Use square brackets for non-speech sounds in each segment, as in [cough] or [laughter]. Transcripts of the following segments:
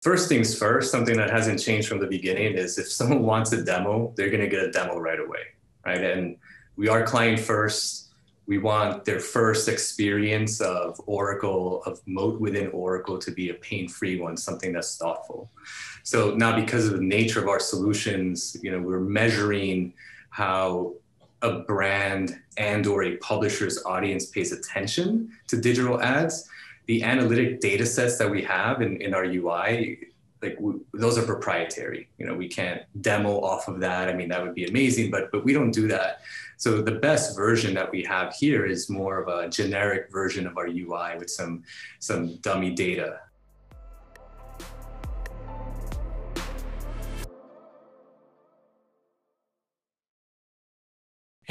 first things first, something that hasn't changed from the beginning is if someone [laughs] wants a demo, they're going to get a demo right away, right? And we are client first. We want their first experience of Oracle, of Moat within Oracle to be a pain-free one, something that's thoughtful. So now because of the nature of our solutions, you know, we're measuring how a brand and or a publisher's audience pays attention to digital ads the analytic data sets that we have in, in our ui like those are proprietary. You know we can't demo off of that. I mean that would be amazing but but we don't do that. So the best version that we have here is more of a generic version of our ui with some some dummy data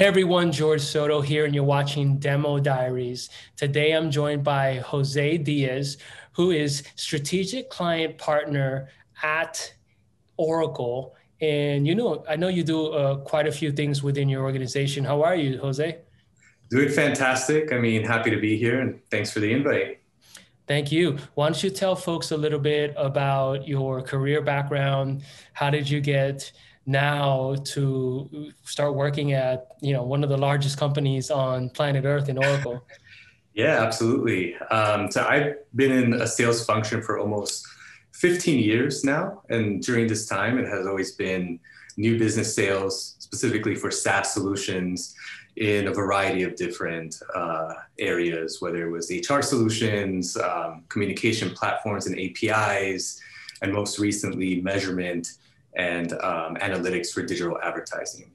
Hey everyone, George Soto here, and you're watching Demo Diaries. Today I'm joined by Jose Diaz, who is strategic client partner at Oracle. And you know, I know you do uh, quite a few things within your organization. How are you, Jose? Doing fantastic. I mean, happy to be here, and thanks for the invite. Thank you. Why don't you tell folks a little bit about your career background? How did you get now to start working at you know one of the largest companies on planet Earth in Oracle? [laughs] yeah, absolutely. Um, so I've been in a sales function for almost 15 years now, and during this time, it has always been new business sales, specifically for SaaS solutions in a variety of different uh, areas, whether it was HR solutions, um, communication platforms and APIs, and most recently measurement and um, analytics for digital advertising.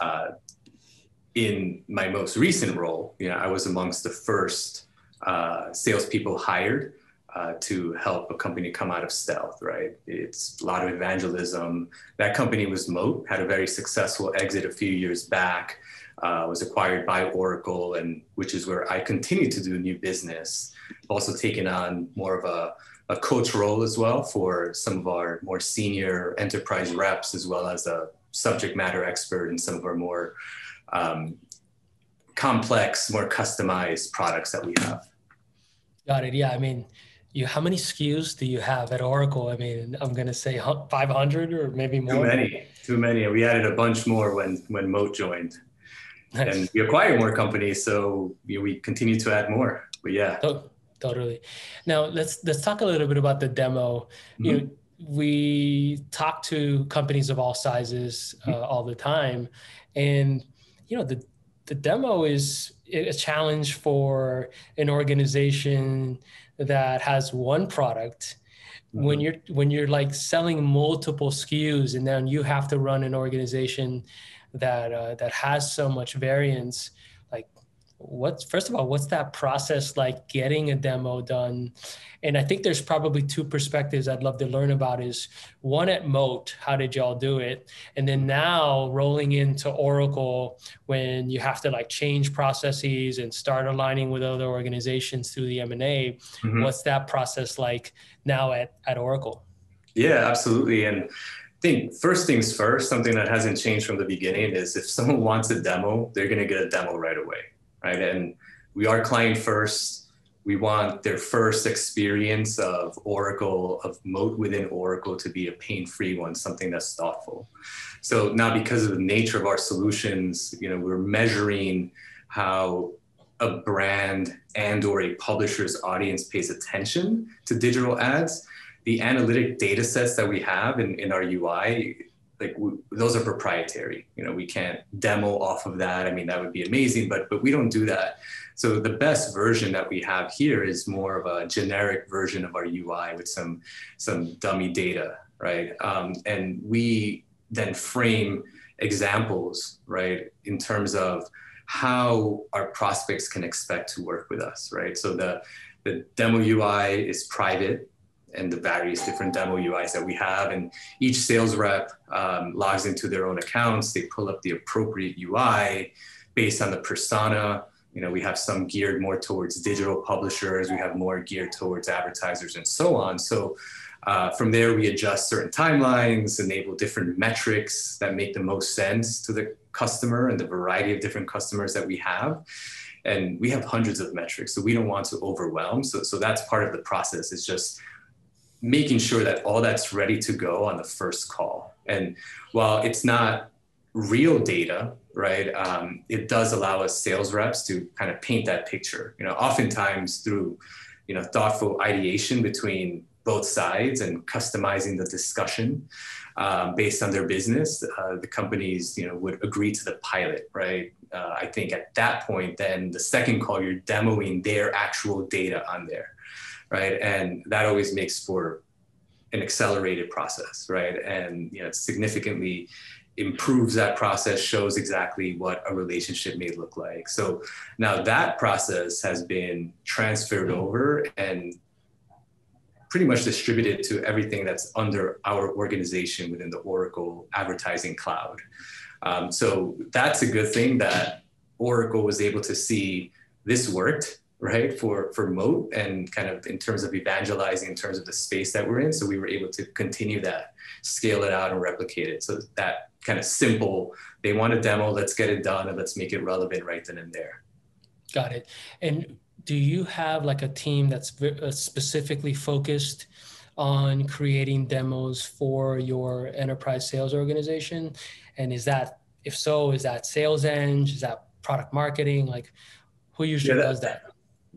Uh, in my most recent role, you know, I was amongst the first uh, salespeople hired uh, to help a company come out of stealth, right? It's a lot of evangelism. That company was Moat, had a very successful exit a few years back, uh, was acquired by Oracle, and which is where I continue to do new business. Also taken on more of a a coach role as well for some of our more senior enterprise reps, as well as a subject matter expert in some of our more um, complex, more customized products that we have. Got it. Yeah. I mean, you how many SKUs do you have at Oracle? I mean, I'm going to say 500 or maybe more. Too many. Too many. We added a bunch more when when Moat joined. Nice. And we acquired more companies, so we continue to add more. But yeah. Oh totally. Now let's let's talk a little bit about the demo. Mm-hmm. You know, we talk to companies of all sizes uh, mm-hmm. all the time, and you know the the demo is a challenge for an organization that has one product. Mm-hmm. When you're when you're like selling multiple SKUs, and then you have to run an organization that uh, that has so much variance what's first of all what's that process like getting a demo done? And i think there's probably two perspectives i'd love to learn about is one at moat how did y'all do it? And then now rolling into oracle when you have to like change processes and start aligning with other organizations through the m&a mm-hmm. what's that process like now at, at oracle? Yeah absolutely. And I think first things first, something that hasn't changed from the beginning is if someone wants a demo, they're going to get a demo right away right? And we are client first. We want their first experience of Oracle, of Moat within Oracle to be a pain-free one, something that's thoughtful. So now because of the nature of our solutions, you know, we're measuring how a brand and or a publisher's audience pays attention to digital ads the analytic data sets that we have in, in our ui like those are proprietary. You know we can't demo off of that. I mean that would be amazing but but we don't do that. So the best version that we have here is more of a generic version of our ui with some some dummy data right? Um, and we then frame examples right in terms of how our prospects can expect to work with us right? So the the demo ui is private and the various different demo UIs that we have. And each sales rep um, logs into their own accounts. They pull up the appropriate UI based on the persona. You know, we have some geared more towards digital publishers. We have more geared towards advertisers and so on. So uh, from there, we adjust certain timelines, enable different metrics that make the most sense to the customer and the variety of different customers that we have and we have hundreds of metrics so we don't want to overwhelm so, so that's part of the process is just making sure that all that's ready to go on the first call. And while it's not real data, right, um, it does allow us sales reps to kind of paint that picture. You know, oftentimes through, you know, thoughtful ideation between both sides and customizing the discussion um, based on their business, uh, the companies, you know, would agree to the pilot, right? Uh, I think at that point, then the second call, you're demoing their actual data on there right? And that always makes for an accelerated process, right? And you know, significantly improves that process, shows exactly what a relationship may look like. So now that process has been transferred over and pretty much distributed to everything that's under our organization within the Oracle Advertising Cloud. Um, so that's a good thing that Oracle was able to see this worked right for for moat and kind of in terms of evangelizing in terms of the space that we're in. So we were able to continue that scale it out and replicate it. So that kind of simple they want a demo let's get it done and let's make it relevant right then and there. Got it. And do you have like a team that's uh, specifically focused on creating demos for your enterprise sales organization? And is that if so is that sales eng is that product marketing? Like who usually yeah, that, does that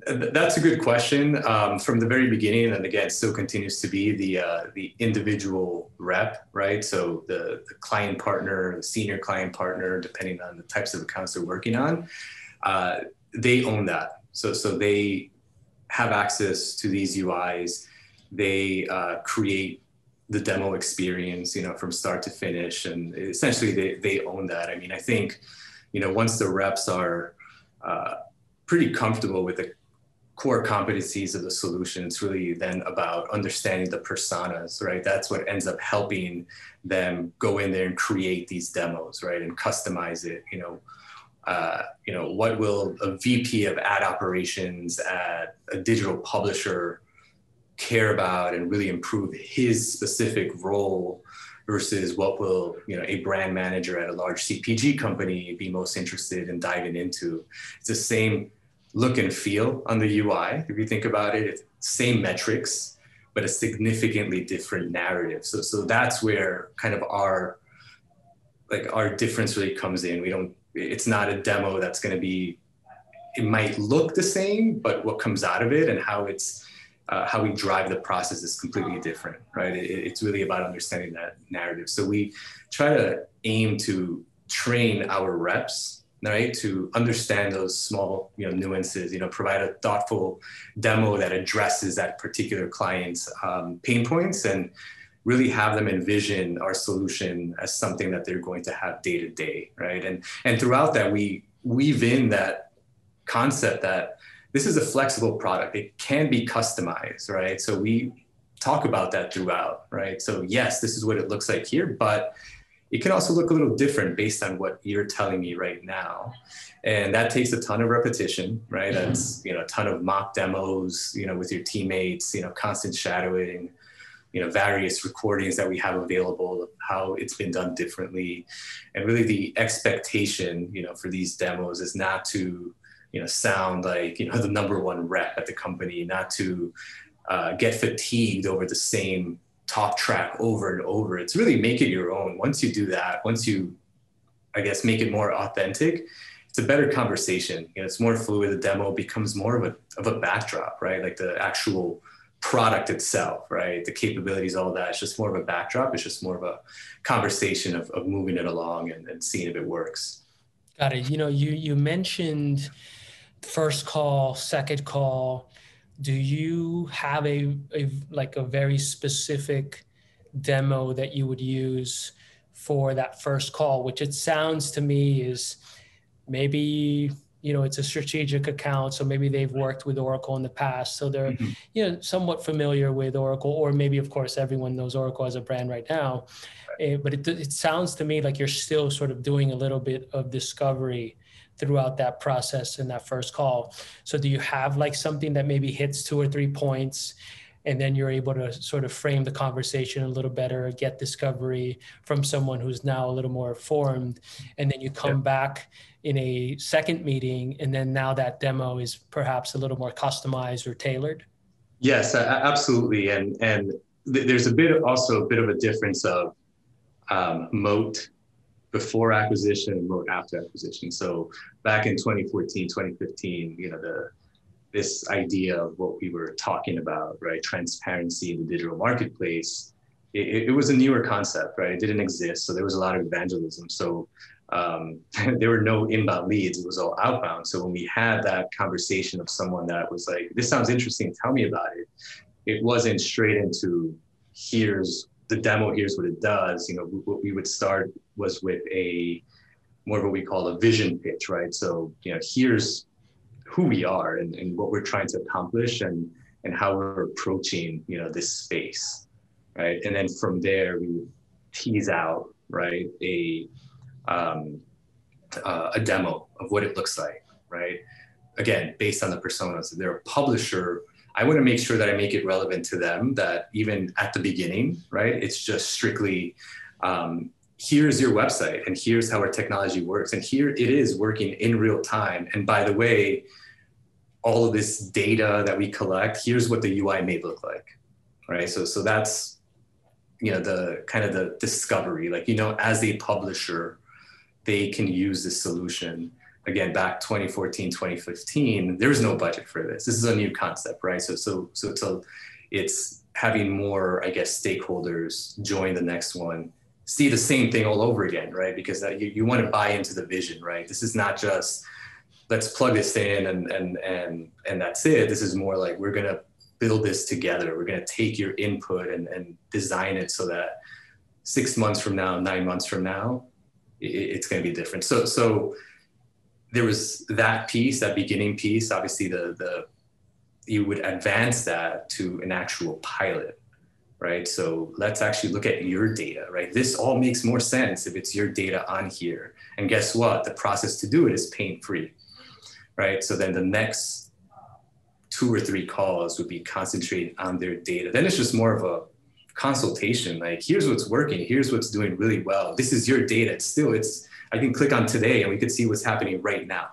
that's a good question. Um, from the very beginning, and again, still continues to be the uh, the individual rep, right? So the, the, client partner, the senior client partner, depending on the types of accounts they're working on, uh, they own that. So so they have access to these UIs. They uh, create the demo experience, you know, from start to finish, and essentially they they own that. I mean, I think, you know, once the reps are uh, pretty comfortable with the core competencies of the solution. It's really then about understanding the personas, right? That's what ends up helping them go in there and create these demos, right? And customize it, you know. Uh, you know, what will a VP of ad operations at a digital publisher care about and really improve his specific role versus what will you know a brand manager at a large CPG company be most interested in diving into. It's the same look and feel on the UI. If you think about it, it's same metrics, but a significantly different narrative. So so that's where kind of our like our difference really comes in. We don't it's not a demo that's going to be it might look the same, but what comes out of it and how it's uh, how we drive the process is completely different, right? It, it's really about understanding that narrative. So we try to aim to train our reps right? To understand those small you know nuances you know provide a thoughtful demo that addresses that particular client's um, pain points and really have them envision our solution as something that they're going to have day to day right? And and throughout that we weave in that concept that this is a flexible product. It can be customized right? So we talk about that throughout right? So yes this is what it looks like here but it can also look a little different based on what you're telling me right now. And that takes a ton of repetition right? That's you know a ton of mock demos you know with your teammates you know constant shadowing you know various recordings that we have available of how it's been done differently. And really the expectation you know for these demos is not to you know sound like you know [laughs] the number one rep at the company not to uh, get fatigued over the same talk track over and over. It's really make it your own. Once you do that, once you, I guess, make it more authentic, it's a better conversation. You know, it's more fluid. The demo becomes more of a of a backdrop, right? Like the actual product itself, right? The capabilities, all that. It's just more of a backdrop. It's just more of a conversation of, of moving it along and, and seeing if it works. Got it. You know, you you mentioned first call, second call do you have a, a like a very specific demo that you would use for that first call which it sounds to me is maybe you know it's a strategic account so maybe they've worked with oracle in the past so they're mm-hmm. you know somewhat familiar with oracle or maybe of course everyone knows oracle as a brand right now. Uh, but it, it sounds to me like you're still sort of doing a little bit of discovery throughout that process in that first call. So do you have like something that maybe hits two or three points and then you're able to sort of frame the conversation a little better, get discovery from someone who's now a little more informed, and then you come yeah. back in a second meeting, and then now that demo is perhaps a little more customized or tailored. Yes, absolutely, and and th- there's a bit also a bit of a difference of um, moat before acquisition and moat after acquisition. So back in 2014, 2015, you know, the this idea of what we were talking about, right? Transparency in the digital marketplace. It, it was a newer concept, right? It didn't exist. So there was a lot of evangelism. So um, [laughs] there were no inbound leads. It was all outbound. So when we had that conversation of someone that was like, this sounds interesting, tell me about it. It wasn't straight into here's the demo, here's what it does. You know, what we would start was with a more of what we call a vision pitch, right? So, you know, here's who we are and, and what we're trying to accomplish and and how we're approaching you know this space right? And then from there we tease out right a um, uh, a demo of what it looks like right? Again based on the personas. So they're a publisher i want to make sure that i make it relevant to them that even at the beginning right it's just strictly um, here's your website and here's how our technology works and here it is working in real time. And by the way all of this data that we collect here's what the ui may look like right? So so that's you know the kind of the discovery like you know as a publisher they can use this solution. Again back 2014 2015 there's no budget for this. This is a new concept right? So so so it's a, it's having more i guess stakeholders join the next one see the same thing all over again right because that, you, you want to buy into the vision right this is not just let's plug this in and and and and that's it. This is more like we're gonna build this together. We're gonna take your input and and design it so that six months from now, nine months from now, it, it's gonna be different. So so there was that piece, that beginning piece. Obviously, the the you would advance that to an actual pilot right? So let's actually look at your data, right? This all makes more sense if it's your data on here. And guess what? The process to do it is pain free right? So then the next two or three calls would be concentrated on their data. Then it's just more of a consultation. Like, here's what's working. Here's what's doing really well. This is your data. It's still, it's, I can click on today and we could see what's happening right now,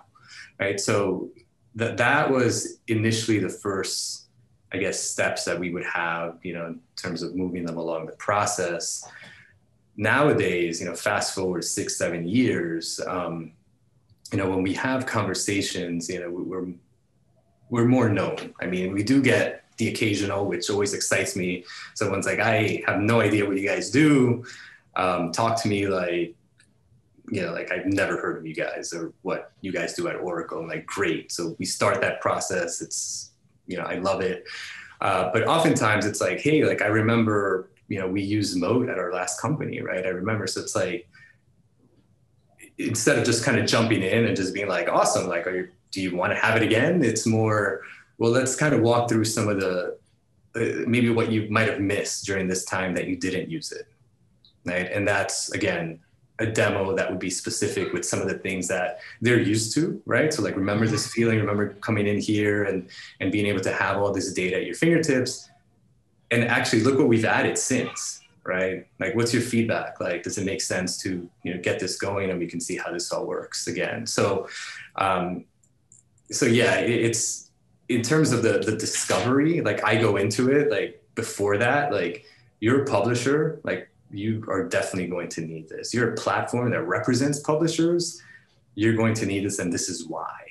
right? So that, that was initially the first, I guess, steps that we would have, you know, in terms of moving them along the process. Nowadays, you know, fast forward six, seven years, um, you know, when we have conversations, you know, we're we're more known. I mean, we do get the occasional, which always excites me. Someone's like, I have no idea what you guys do. Um, talk to me like, you know, like I've never heard of you guys or what you guys do at Oracle. I'm like, great. So we start that process. It's, you know, I love it. Uh, but oftentimes it's like, hey, like I remember, you know, we used Moat at our last company, right? I remember. So it's like, instead of just kind of jumping in and just being like, awesome, like, are you, do you want to have it again? It's more, well, let's kind of walk through some of the, uh, maybe what you might have missed during this time that you didn't use it. Right. And that's, again, a demo that would be specific with some of the things that they're used to, right? So like remember this feeling, remember coming in here and and being able to have all this data at your fingertips. And actually look what we've added since, right? Like, what's your feedback? Like, does it make sense to you know get this going, and we can see how this all works again? So, um, so yeah, it, it's in terms of the the discovery. Like, I go into it like before that, like you're a publisher, like you are definitely going to need this. You're a platform that represents publishers. You're going to need this, and this is why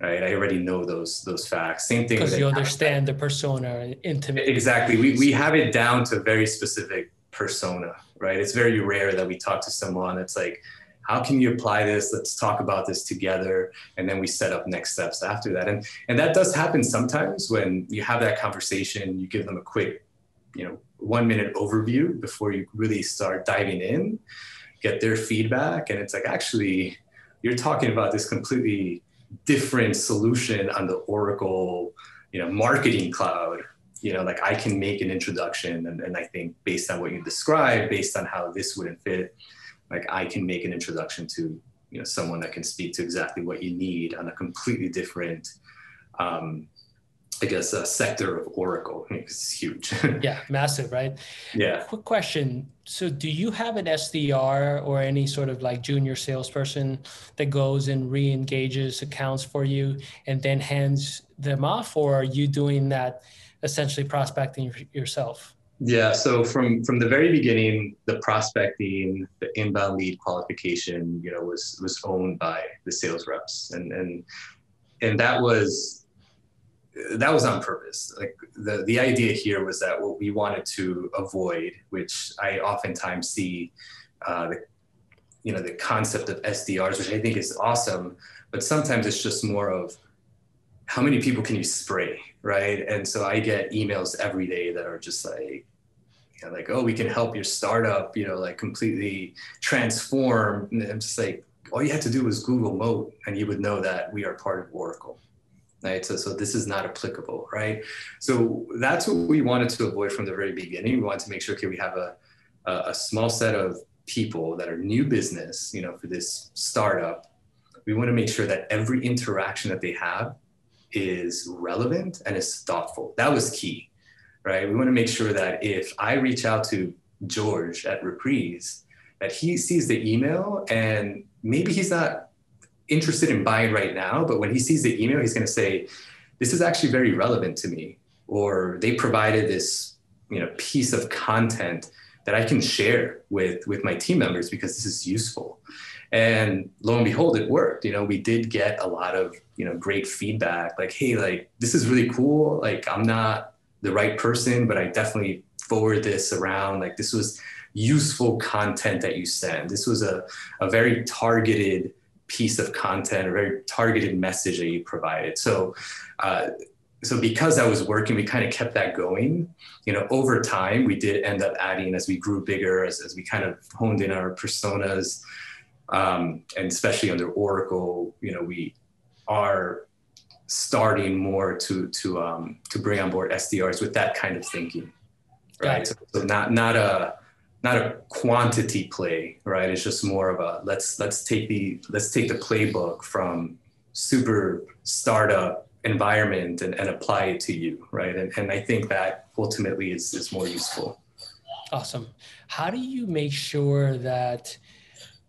right? I already know those those facts. Same thing because you understand the persona intimately. Exactly. We we have it down to a very specific persona, right? It's very rare that we talk to someone. It's like, how can you apply this? Let's talk about this together, and then we set up next steps after that. And and that does happen sometimes when you have that conversation. You give them a quick, you know, one minute overview before you really start diving in, get their feedback, and it's like actually you're talking about this completely different solution on the Oracle, you know, marketing cloud. You know, like I can make an introduction, and, and I think based on what you described, based on how this wouldn't fit, like I can make an introduction to you know someone that can speak to exactly what you need on a completely different um, I guess, a sector of Oracle. It's huge. [laughs] yeah, massive, right? Yeah. Quick question. So, do you have an SDR or any sort of like junior salesperson that goes and re engages accounts for you and then hands them off? Or are you doing that essentially prospecting yourself? Yeah, so from from the very beginning, the prospecting, the inbound lead qualification, you know, was was owned by the sales reps, and and and that was that was on purpose. Like the the idea here was that what we wanted to avoid, which I oftentimes see, uh, the you know the concept of SDRs, which I think is awesome, but sometimes it's just more of how many people can you spray, right? And so I get emails every day that are just like, you know, like, oh, we can help your startup, you know, like completely transform. And I'm just like, all you had to do was Google Moat, and you would know that we are part of Oracle. Right. So, so this is not applicable, right? So that's what we wanted to avoid from the very beginning. We wanted to make sure, okay, we have a, a, small set of people that are new business, you know, for this startup. We want to make sure that every interaction that they have is relevant and is thoughtful. That was key, right? We want to make sure that if I reach out to George at Reprise, that he sees the email and maybe he's not interested in buying right now, but when he sees the email, he's going to say, "This is actually very relevant to me," or they provided this, you know, piece of content that I can share with with my team members because this is useful. And lo and behold, it worked. You know, we did get a lot of you know great feedback, like, "Hey, like this is really cool. Like I'm not the right person, but I definitely forward this around. Like this was useful content that you send. This was a, a very targeted piece of content, a very targeted message that you provided. So uh, so because that was working, we kind of kept that going. You know, over time, we did end up adding as we grew bigger, as, as we kind of honed in our personas, um, and especially under Oracle, you know, we are starting more to to um, to bring on board SDRs with that kind of thinking, right? So, so not not a not a quantity play, right? It's just more of a let's let's take the let's take the playbook from super startup environment and, and apply it to you, right? And, and I think that ultimately is, is more useful. Awesome. How do you make sure that,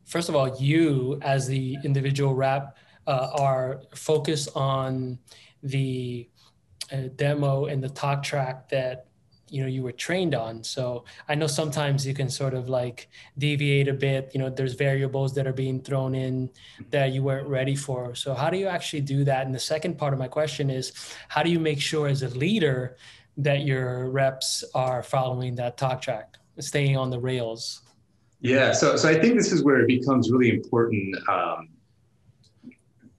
first of all, you as the individual rep uh, are focused on the uh, demo and the talk track that you know you were trained on. So i know sometimes you can sort of like deviate a bit you know there's variables that are being thrown in that you weren't ready for. So how do you actually do that? And the second part of my question is how do you make sure as a leader that your reps are following that talk track staying on the rails? Yeah so so i think this is where it becomes really important um,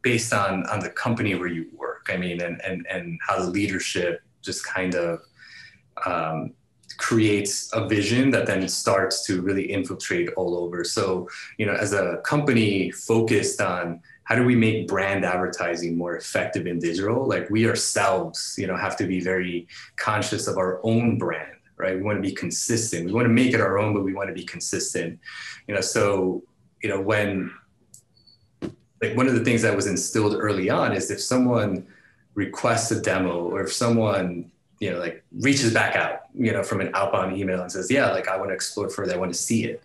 based on on the company where you work. I mean and and and how the leadership just kind of um, creates a vision that then starts to really infiltrate all over. So, you know, as a company focused on how do we make brand advertising more effective in digital, like we ourselves, you know, have to be very conscious of our own brand, right? We want to be consistent. We want to make it our own, but we want to be consistent. You know, so, you know, when like one of the things that was instilled early on is if someone requests a demo or if someone you know, like reaches back out, you know, from an outbound email and says, yeah, like I want to explore further. I want to see it.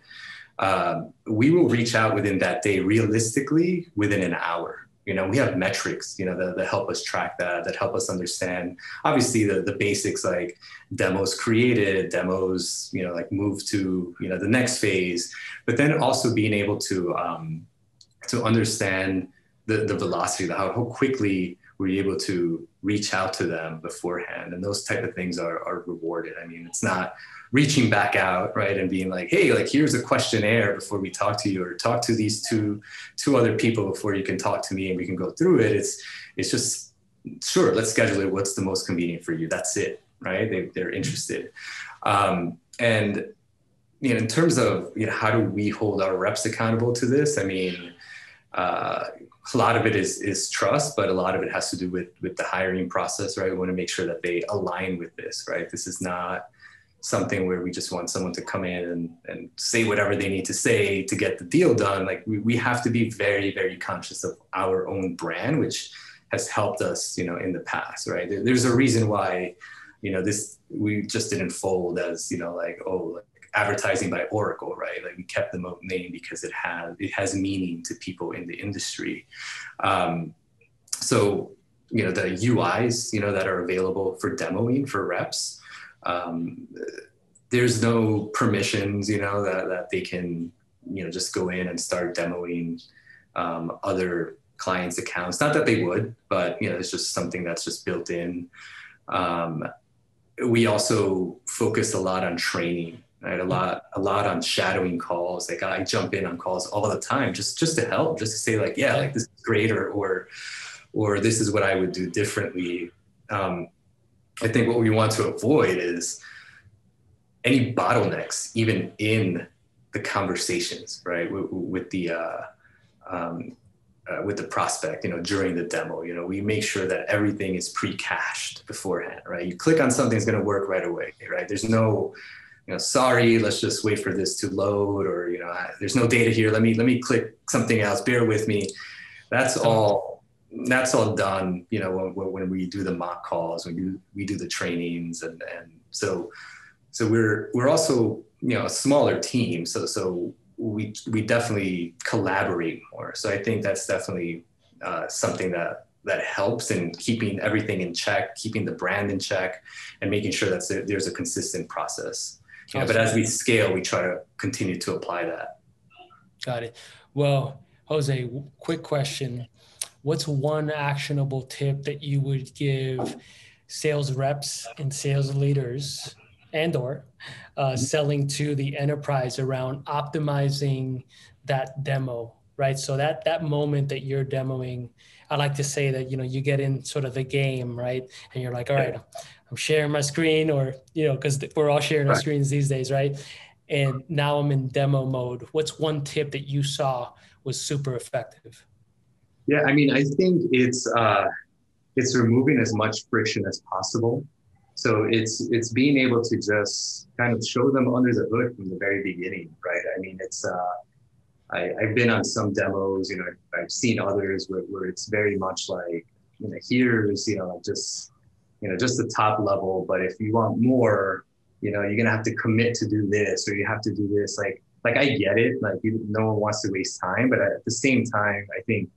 Um, we will reach out within that day, realistically within an hour. You know, we have metrics, you know, that, that help us track that, that help us understand, obviously the, the basics like demos created, demos, you know, like move to, you know, the next phase, but then also being able to, um, to understand the, the velocity, the, how, how quickly we're able to reach out to them beforehand. And those type of things are, are rewarded. I mean it's not reaching back out right? And being like hey like here's a questionnaire before we talk to you or talk to these two two other people before you can talk to me and we can go through it. It's it's just sure let's schedule it. What's the most convenient for you? That's it right? They, they're interested. Um, and you know in terms of you know how do we hold our reps accountable to this? I mean uh, a lot of it is is trust, but a lot of it has to do with with the hiring process, right? We want to make sure that they align with this, right? This is not something where we just want someone to come in and, and say whatever they need to say to get the deal done. Like we, we have to be very, very conscious of our own brand, which has helped us, you know, in the past, right? There's a reason why, you know, this we just didn't fold as, you know, like, oh, advertising by Oracle, right? Like we kept the Moat name because it has it has meaning to people in the industry. Um, so you know the UIs you know that are available for demoing for reps. Um, there's no permissions, you know, that, that they can, you know, just go in and start demoing um, other clients' accounts. Not that they would, but you know, it's just something that's just built in. Um, we also focus a lot on training, right? A lot, a lot on shadowing calls. Like I jump in on calls all the time, just just to help, just to say like, yeah, like this is great, or or or this is what I would do differently. Um, I think what we want to avoid is any bottlenecks, even in the conversations, right, with, with the uh, um, uh, with the prospect, you know, during the demo. You know, we make sure that everything is pre-cached beforehand, right? You click on something, it's going to work right away, right? There's no, you know, sorry, let's just wait for this to load, or you know, there's no data here. Let me let me click something else. Bear with me. That's all. That's all done. You know, when, when we do the mock calls, when we do, we do the trainings, and and so so we're we're also you know a smaller team. So so we we definitely collaborate more. So I think that's definitely uh, something that that helps in keeping everything in check, keeping the brand in check, and making sure that there's a consistent process. Awesome. but as we scale, we try to continue to apply that. Got it. Well, Jose, quick question. What's one actionable tip that you would give sales reps and sales leaders and or uh, mm-hmm. selling to the enterprise around optimizing that demo right so that that moment that you're demoing i like to say that you know you get in sort of the game right and you're like all right i'm sharing my screen or you know because we're all sharing our screens these days right? And now i'm in demo mode. What's one tip that you saw was super effective? Yeah i mean i think it's uh it's removing as much friction as possible. So it's it's being able to just kind of show them under the hood from the very beginning, right? I mean, it's uh, I, have been on some demos, you know, I've, I've seen others where, where it's very much like, you know, here's you know just you know just the top level, but if you want more, you know, you're gonna have to commit to do this or you have to do this. Like like I get it, like you, no one wants to waste time, but at the same time, I think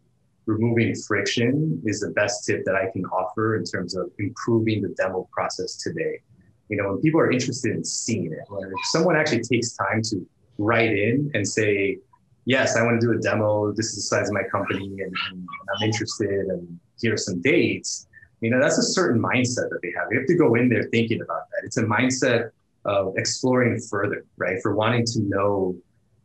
removing friction is the best tip that I can offer in terms of improving the demo process today. You know, when people are interested in seeing it, if someone actually takes time to write in and say, yes, I want to do a demo, this is the size of my company and, and I'm interested and here are some dates, you know, that's a certain mindset that they have. You have to go in there thinking about that. It's a mindset of exploring further, right? For wanting to know,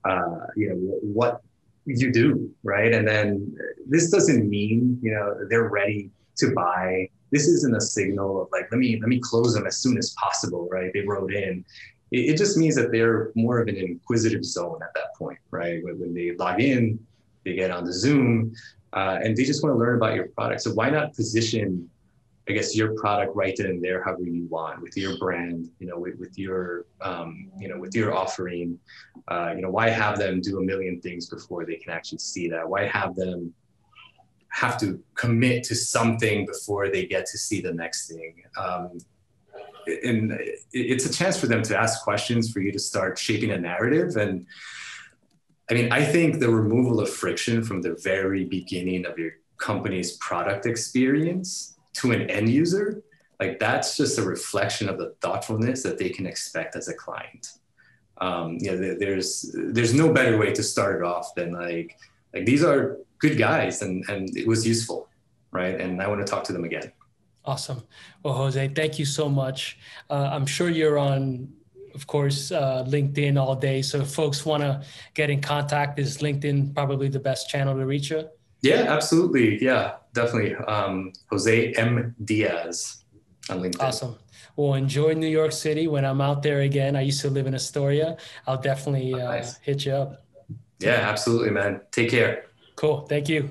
uh, you know, what you do, right? And then this doesn't mean, you know, they're ready to buy. This isn't a signal of like, let me let me close them as soon as possible, right? They wrote in. It, it just means that they're more of an inquisitive zone at that point, right? When, when they log in, they get on the Zoom, uh, and they just want to learn about your product. So why not position I guess your product right then and there, however you want, with your brand, you know, with, with your, um, you know, with your offering. Uh, you know, why have them do a million things before they can actually see that? Why have them have to commit to something before they get to see the next thing? Um, and it's a chance for them to ask questions, for you to start shaping a narrative. And I mean, I think the removal of friction from the very beginning of your company's product experience to an end user, like that's just a reflection of the thoughtfulness that they can expect as a client. Um, you know, there's there's no better way to start it off than like like these are good guys and and it was useful, right? And I want to talk to them again. Awesome. Well, Jose, thank you so much. Uh, I'm sure you're on, of course, uh, LinkedIn all day. So if folks want to get in contact, is LinkedIn probably the best channel to reach you? Yeah, absolutely. Yeah, definitely. Um, Jose M. Diaz on LinkedIn. Awesome. Well, enjoy New York City. When I'm out there again, I used to live in Astoria. I'll definitely uh, nice. hit you up. Yeah, absolutely, man. Take care. Cool. Thank you.